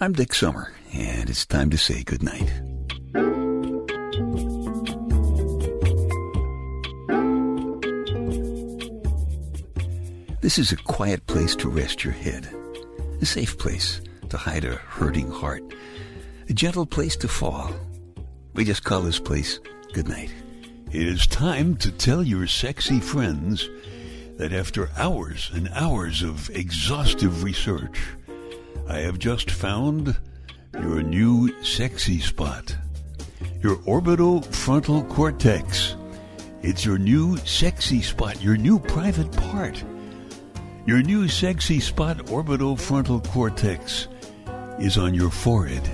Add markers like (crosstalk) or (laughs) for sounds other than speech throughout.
I'm Dick Summer, and it's time to say goodnight. This is a quiet place to rest your head, a safe place to hide a hurting heart, a gentle place to fall. We just call this place goodnight. It is time to tell your sexy friends that after hours and hours of exhaustive research, I have just found your new sexy spot. Your orbital frontal cortex. It's your new sexy spot, your new private part. Your new sexy spot orbital frontal cortex is on your forehead.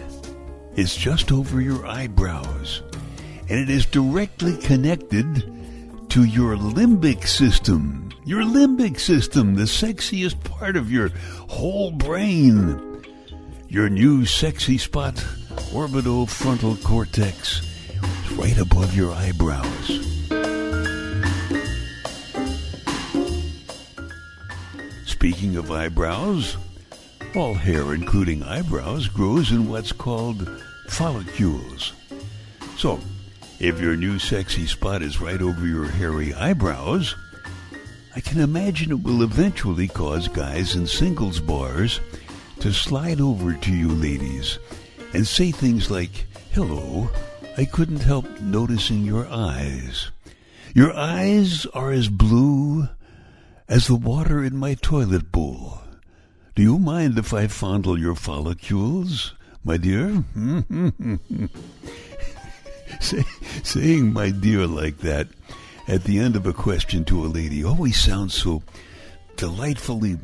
It's just over your eyebrows. And it is directly connected to your limbic system. Your limbic system, the sexiest part of your whole brain. Your new sexy spot, orbitofrontal cortex, right above your eyebrows. Speaking of eyebrows, all hair, including eyebrows, grows in what's called follicles. So, if your new sexy spot is right over your hairy eyebrows, I can imagine it will eventually cause guys in singles bars to slide over to you ladies and say things like, Hello, I couldn't help noticing your eyes. Your eyes are as blue as the water in my toilet bowl. Do you mind if I fondle your follicles, my dear? (laughs) (laughs) Say, saying my dear like that at the end of a question to a lady always sounds so delightfully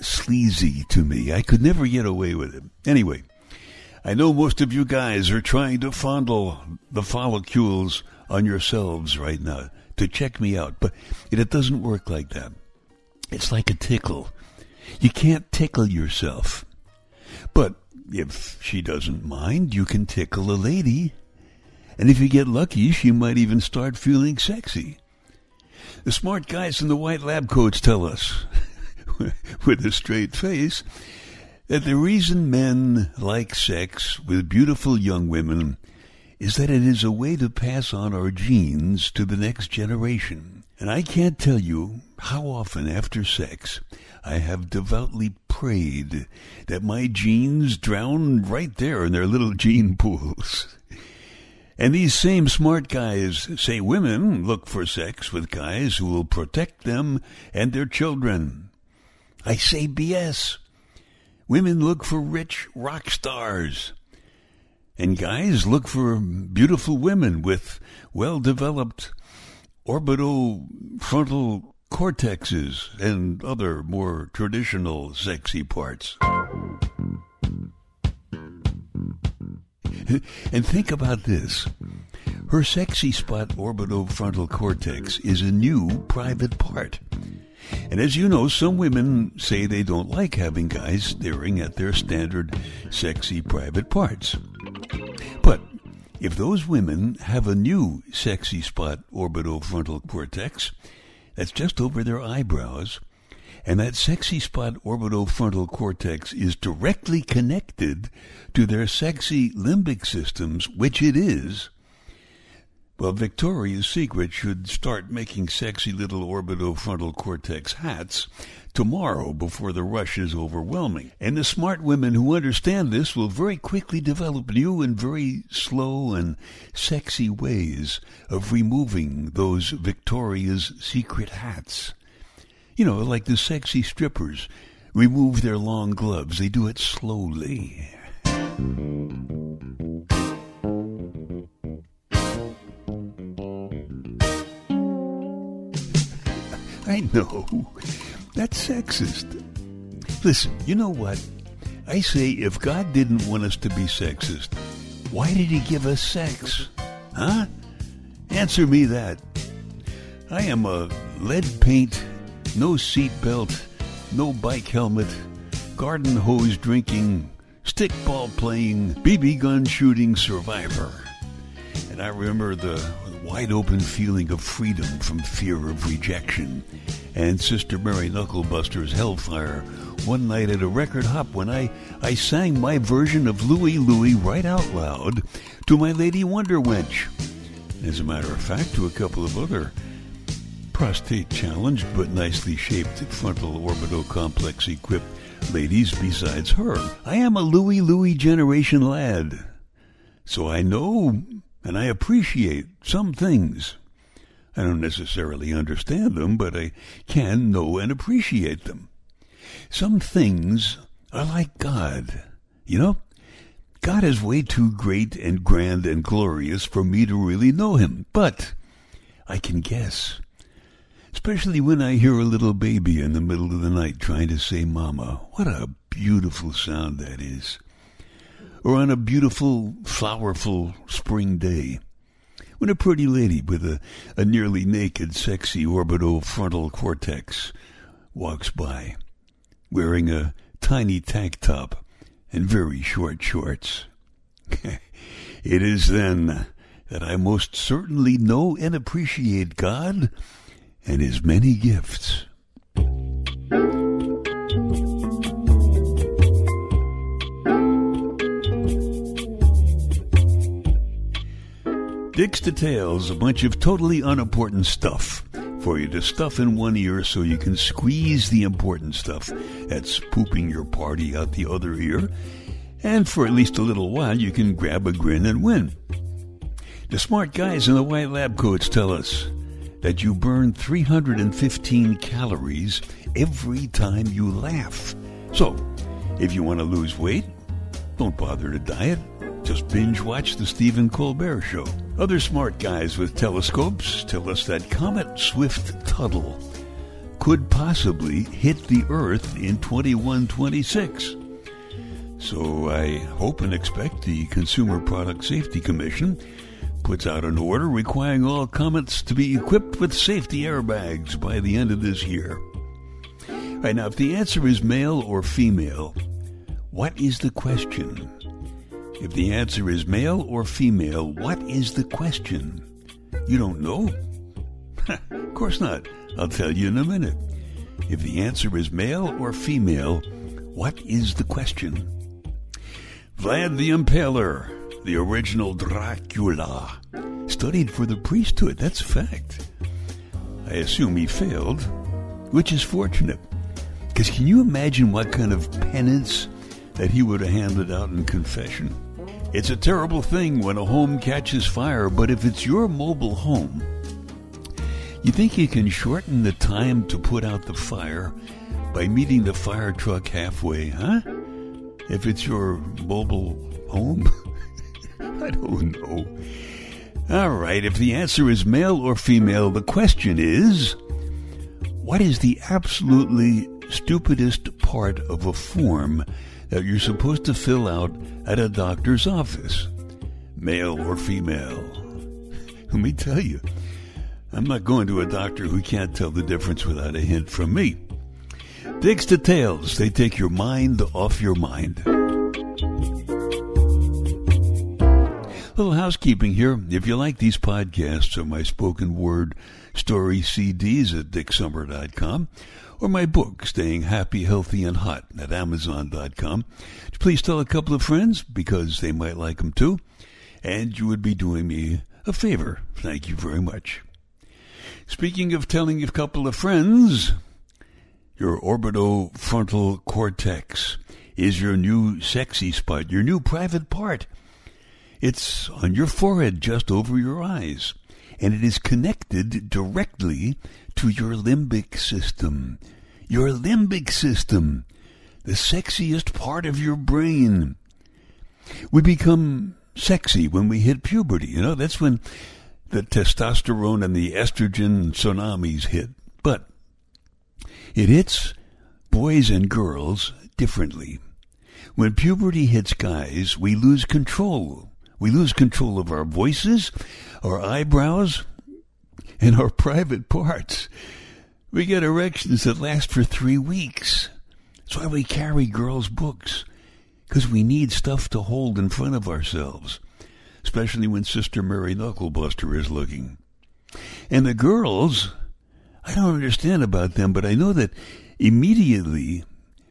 sleazy to me. I could never get away with it. Anyway, I know most of you guys are trying to fondle the follicles on yourselves right now to check me out, but it doesn't work like that. It's like a tickle. You can't tickle yourself. But if she doesn't mind, you can tickle a lady. And if you get lucky, she might even start feeling sexy. The smart guys in the white lab coats tell us, (laughs) with a straight face, that the reason men like sex with beautiful young women is that it is a way to pass on our genes to the next generation. And I can't tell you how often after sex I have devoutly prayed that my genes drown right there in their little gene pools. (laughs) And these same smart guys say women look for sex with guys who will protect them and their children. I say BS. Women look for rich rock stars. And guys look for beautiful women with well developed orbitofrontal cortexes and other more traditional sexy parts. (laughs) and think about this. Her sexy spot orbitofrontal cortex is a new private part. And as you know, some women say they don't like having guys staring at their standard sexy private parts. But if those women have a new sexy spot orbitofrontal cortex that's just over their eyebrows, and that sexy spot orbitofrontal cortex is directly connected to their sexy limbic systems, which it is, well, Victoria's Secret should start making sexy little orbitofrontal cortex hats tomorrow before the rush is overwhelming. And the smart women who understand this will very quickly develop new and very slow and sexy ways of removing those Victoria's Secret hats. You know, like the sexy strippers remove their long gloves. They do it slowly. (laughs) I know. That's sexist. Listen, you know what? I say if God didn't want us to be sexist, why did he give us sex? Huh? Answer me that. I am a lead paint, no seatbelt, no bike helmet, garden hose drinking, stickball playing, BB gun shooting survivor. And I remember the wide open feeling of freedom from fear of rejection. And Sister Mary Knucklebuster's Hellfire, one night at a record hop when I, I sang my version of Louie Louie right out loud to my Lady Wonder Wench. As a matter of fact, to a couple of other prostate challenged but nicely shaped frontal orbital complex equipped ladies besides her. I am a Louie Louie generation lad. So I know and I appreciate some things. I don't necessarily understand them, but I can know and appreciate them. Some things are like God. You know, God is way too great and grand and glorious for me to really know him, but I can guess. Especially when I hear a little baby in the middle of the night trying to say mama. What a beautiful sound that is or on a beautiful, flowerful spring day, when a pretty lady with a, a nearly naked, sexy orbitofrontal cortex walks by, wearing a tiny tank top and very short shorts. (laughs) it is then that I most certainly know and appreciate God and His many gifts. Dick's Details, a bunch of totally unimportant stuff for you to stuff in one ear so you can squeeze the important stuff that's pooping your party out the other ear. And for at least a little while, you can grab a grin and win. The smart guys in the white lab coats tell us that you burn 315 calories every time you laugh. So, if you want to lose weight, don't bother to diet. Just binge watch the Stephen Colbert Show. Other smart guys with telescopes tell us that Comet Swift Tuttle could possibly hit the Earth in 2126. So I hope and expect the Consumer Product Safety Commission puts out an order requiring all comets to be equipped with safety airbags by the end of this year. Right now, if the answer is male or female, what is the question? If the answer is male or female, what is the question? You don't know? (laughs) of course not. I'll tell you in a minute. If the answer is male or female, what is the question? Vlad the Impaler, the original Dracula, studied for the priesthood. That's a fact. I assume he failed, which is fortunate. Because can you imagine what kind of penance that he would have handed out in confession? It's a terrible thing when a home catches fire, but if it's your mobile home, you think you can shorten the time to put out the fire by meeting the fire truck halfway, huh? If it's your mobile home? (laughs) I don't know. All right, if the answer is male or female, the question is what is the absolutely stupidest part of a form that you're supposed to fill out at a doctor's office, male or female. (laughs) Let me tell you, I'm not going to a doctor who can't tell the difference without a hint from me. Dick's Details, they take your mind off your mind. Little housekeeping here. If you like these podcasts or my spoken word story CDs at dicksummer.com, or my book, Staying Happy, Healthy, and Hot at Amazon.com. Please tell a couple of friends because they might like them too, and you would be doing me a favor. Thank you very much. Speaking of telling a couple of friends, your orbitofrontal cortex is your new sexy spot, your new private part. It's on your forehead, just over your eyes, and it is connected directly to your limbic system. Your limbic system, the sexiest part of your brain. We become sexy when we hit puberty. You know, that's when the testosterone and the estrogen tsunamis hit. But it hits boys and girls differently. When puberty hits guys, we lose control. We lose control of our voices, our eyebrows, and our private parts. We get erections that last for three weeks. That's why we carry girls' books, because we need stuff to hold in front of ourselves. especially when Sister Mary Knucklebuster is looking. And the girls, I don't understand about them, but I know that immediately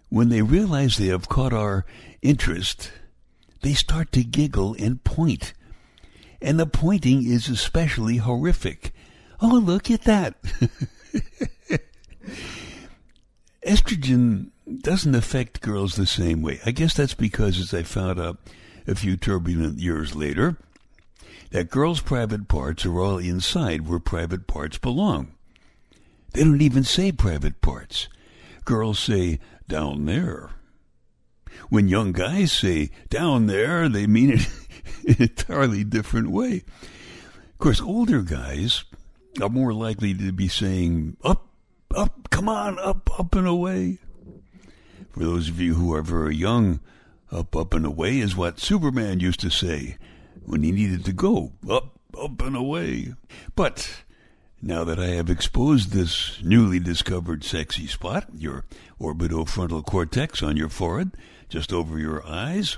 when they realize they have caught our interest, they start to giggle and point. And the pointing is especially horrific. Oh, look at that. (laughs) Estrogen doesn't affect girls the same way. I guess that's because, as I found out a few turbulent years later, that girls' private parts are all inside where private parts belong. They don't even say private parts. Girls say down there. When young guys say down there, they mean it (laughs) in an entirely different way. Of course, older guys are more likely to be saying up, up, come on, up, up and away. For those of you who are very young, up, up and away is what Superman used to say when he needed to go up, up and away. But now that I have exposed this newly discovered sexy spot, your orbitofrontal cortex on your forehead, just over your eyes,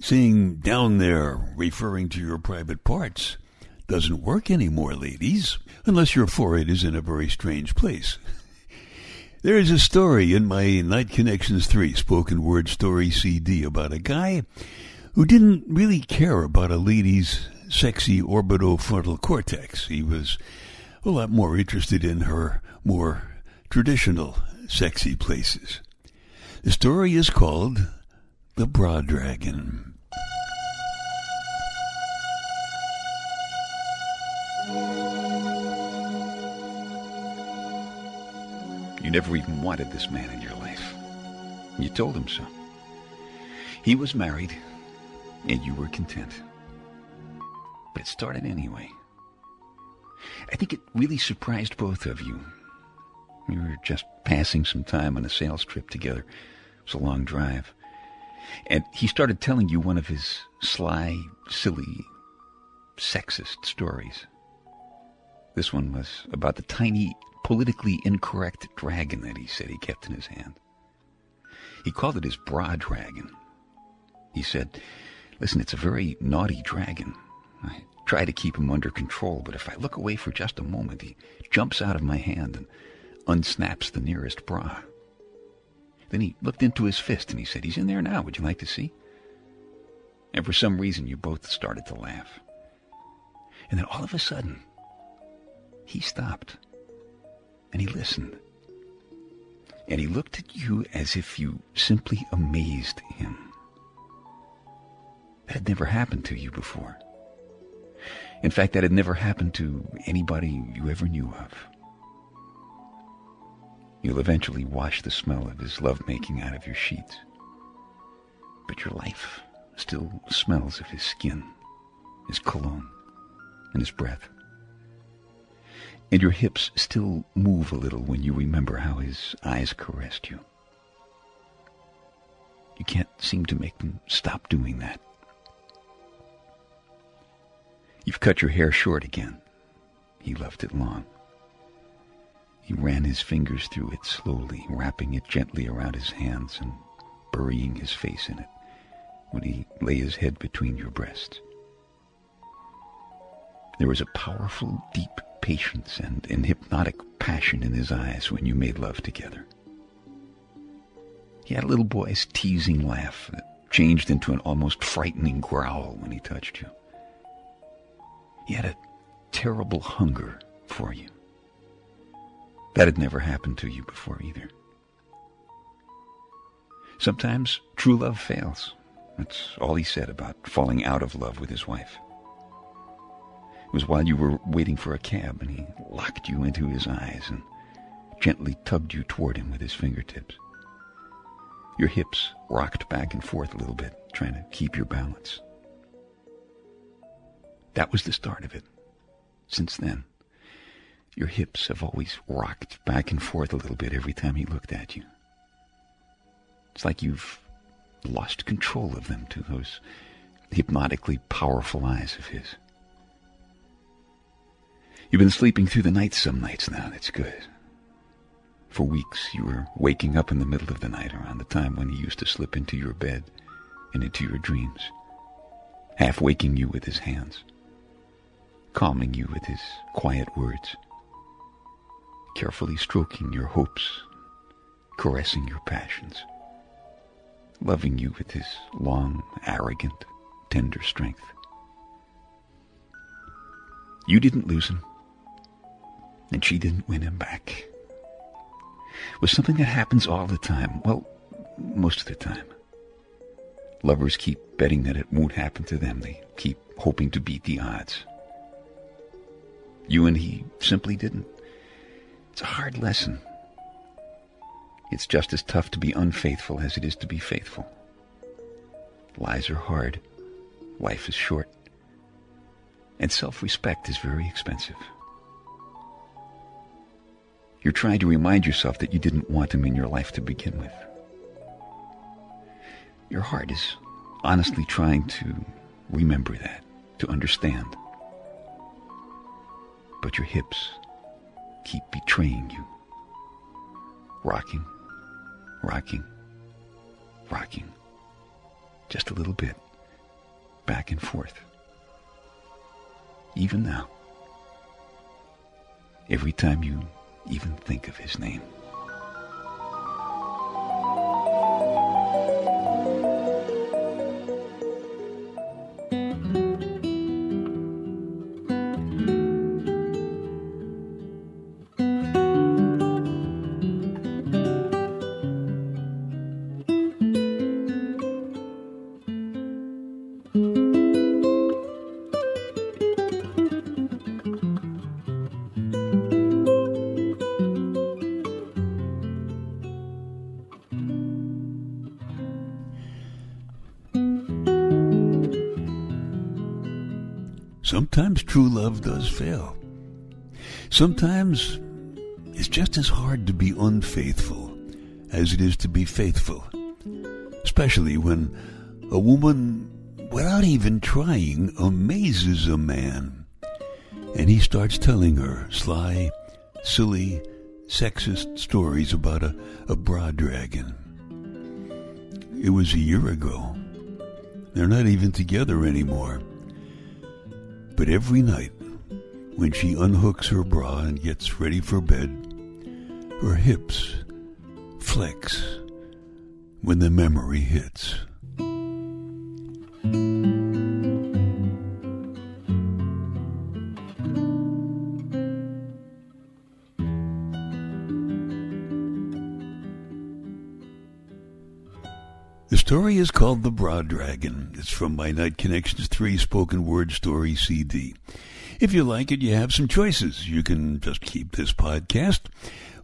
saying down there, referring to your private parts, doesn't work anymore, ladies, unless your forehead is in a very strange place. There is a story in my Night Connections 3 spoken word story CD about a guy who didn't really care about a lady's sexy orbitofrontal cortex. He was a lot more interested in her more traditional sexy places. The story is called The Bra Dragon. You never even wanted this man in your life. You told him so. He was married, and you were content. But it started anyway. I think it really surprised both of you. You were just passing some time on a sales trip together. It was a long drive. And he started telling you one of his sly, silly, sexist stories. This one was about the tiny politically incorrect dragon that he said he kept in his hand. He called it his bra dragon. He said, Listen, it's a very naughty dragon. I try to keep him under control, but if I look away for just a moment, he jumps out of my hand and unsnaps the nearest bra. Then he looked into his fist and he said, He's in there now. Would you like to see? And for some reason, you both started to laugh. And then all of a sudden, he stopped and he listened. And he looked at you as if you simply amazed him. That had never happened to you before. In fact, that had never happened to anybody you ever knew of. You'll eventually wash the smell of his lovemaking out of your sheets. But your life still smells of his skin, his cologne, and his breath and your hips still move a little when you remember how his eyes caressed you. You can't seem to make them stop doing that. You've cut your hair short again. He left it long. He ran his fingers through it slowly, wrapping it gently around his hands and burying his face in it when he lay his head between your breasts. There was a powerful, deep patience and an hypnotic passion in his eyes when you made love together. He had a little boy's teasing laugh that changed into an almost frightening growl when he touched you. He had a terrible hunger for you. That had never happened to you before either. Sometimes true love fails. That's all he said about falling out of love with his wife. It was while you were waiting for a cab, and he locked you into his eyes and gently tugged you toward him with his fingertips. Your hips rocked back and forth a little bit, trying to keep your balance. That was the start of it. Since then, your hips have always rocked back and forth a little bit every time he looked at you. It's like you've lost control of them to those hypnotically powerful eyes of his. You've been sleeping through the night some nights now. That's good. For weeks, you were waking up in the middle of the night around the time when he used to slip into your bed and into your dreams. half waking you with his hands, calming you with his quiet words, carefully stroking your hopes, caressing your passions, loving you with his long, arrogant, tender strength. You didn't lose him, and she didn't win him back. It was something that happens all the time. Well, most of the time. Lovers keep betting that it won't happen to them. They keep hoping to beat the odds. You and he simply didn't. It's a hard lesson. It's just as tough to be unfaithful as it is to be faithful. Lies are hard. Life is short. And self-respect is very expensive. You're trying to remind yourself that you didn't want him in your life to begin with. Your heart is honestly trying to remember that, to understand. But your hips keep betraying you. Rocking, rocking, rocking. Just a little bit, back and forth. Even now. Every time you even think of his name. Sometimes true love does fail. Sometimes it's just as hard to be unfaithful as it is to be faithful. Especially when a woman, without even trying, amazes a man. And he starts telling her sly, silly, sexist stories about a, a bra dragon. It was a year ago. They're not even together anymore. But every night, when she unhooks her bra and gets ready for bed, her hips flex when the memory hits. Is called The Bra Dragon. It's from my Night Connections 3 spoken word story CD. If you like it, you have some choices. You can just keep this podcast,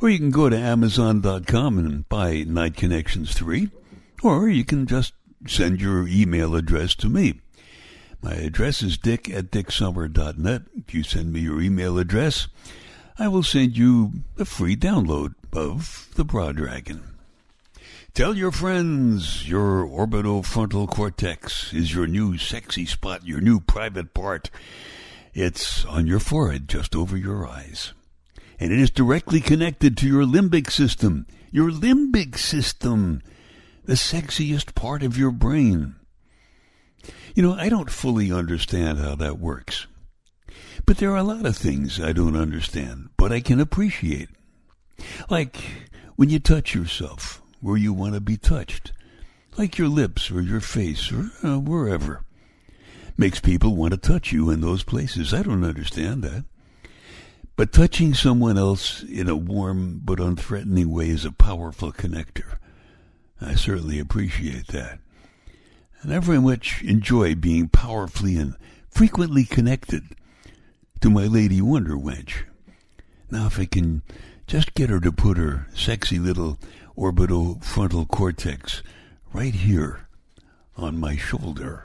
or you can go to Amazon.com and buy Night Connections 3, or you can just send your email address to me. My address is dick at dicksummer.net. If you send me your email address, I will send you a free download of The Bra Dragon. Tell your friends your orbitofrontal cortex is your new sexy spot, your new private part. It's on your forehead, just over your eyes. And it is directly connected to your limbic system. Your limbic system, the sexiest part of your brain. You know, I don't fully understand how that works. But there are a lot of things I don't understand, but I can appreciate. Like when you touch yourself where you want to be touched, like your lips or your face or uh, wherever. Makes people want to touch you in those places. I don't understand that. But touching someone else in a warm but unthreatening way is a powerful connector. I certainly appreciate that. And I very much enjoy being powerfully and frequently connected to my Lady Wonder Wench. Now, if I can just get her to put her sexy little orbitofrontal cortex right here on my shoulder.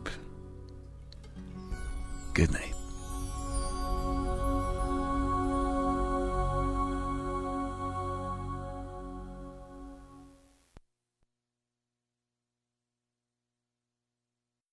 Good night.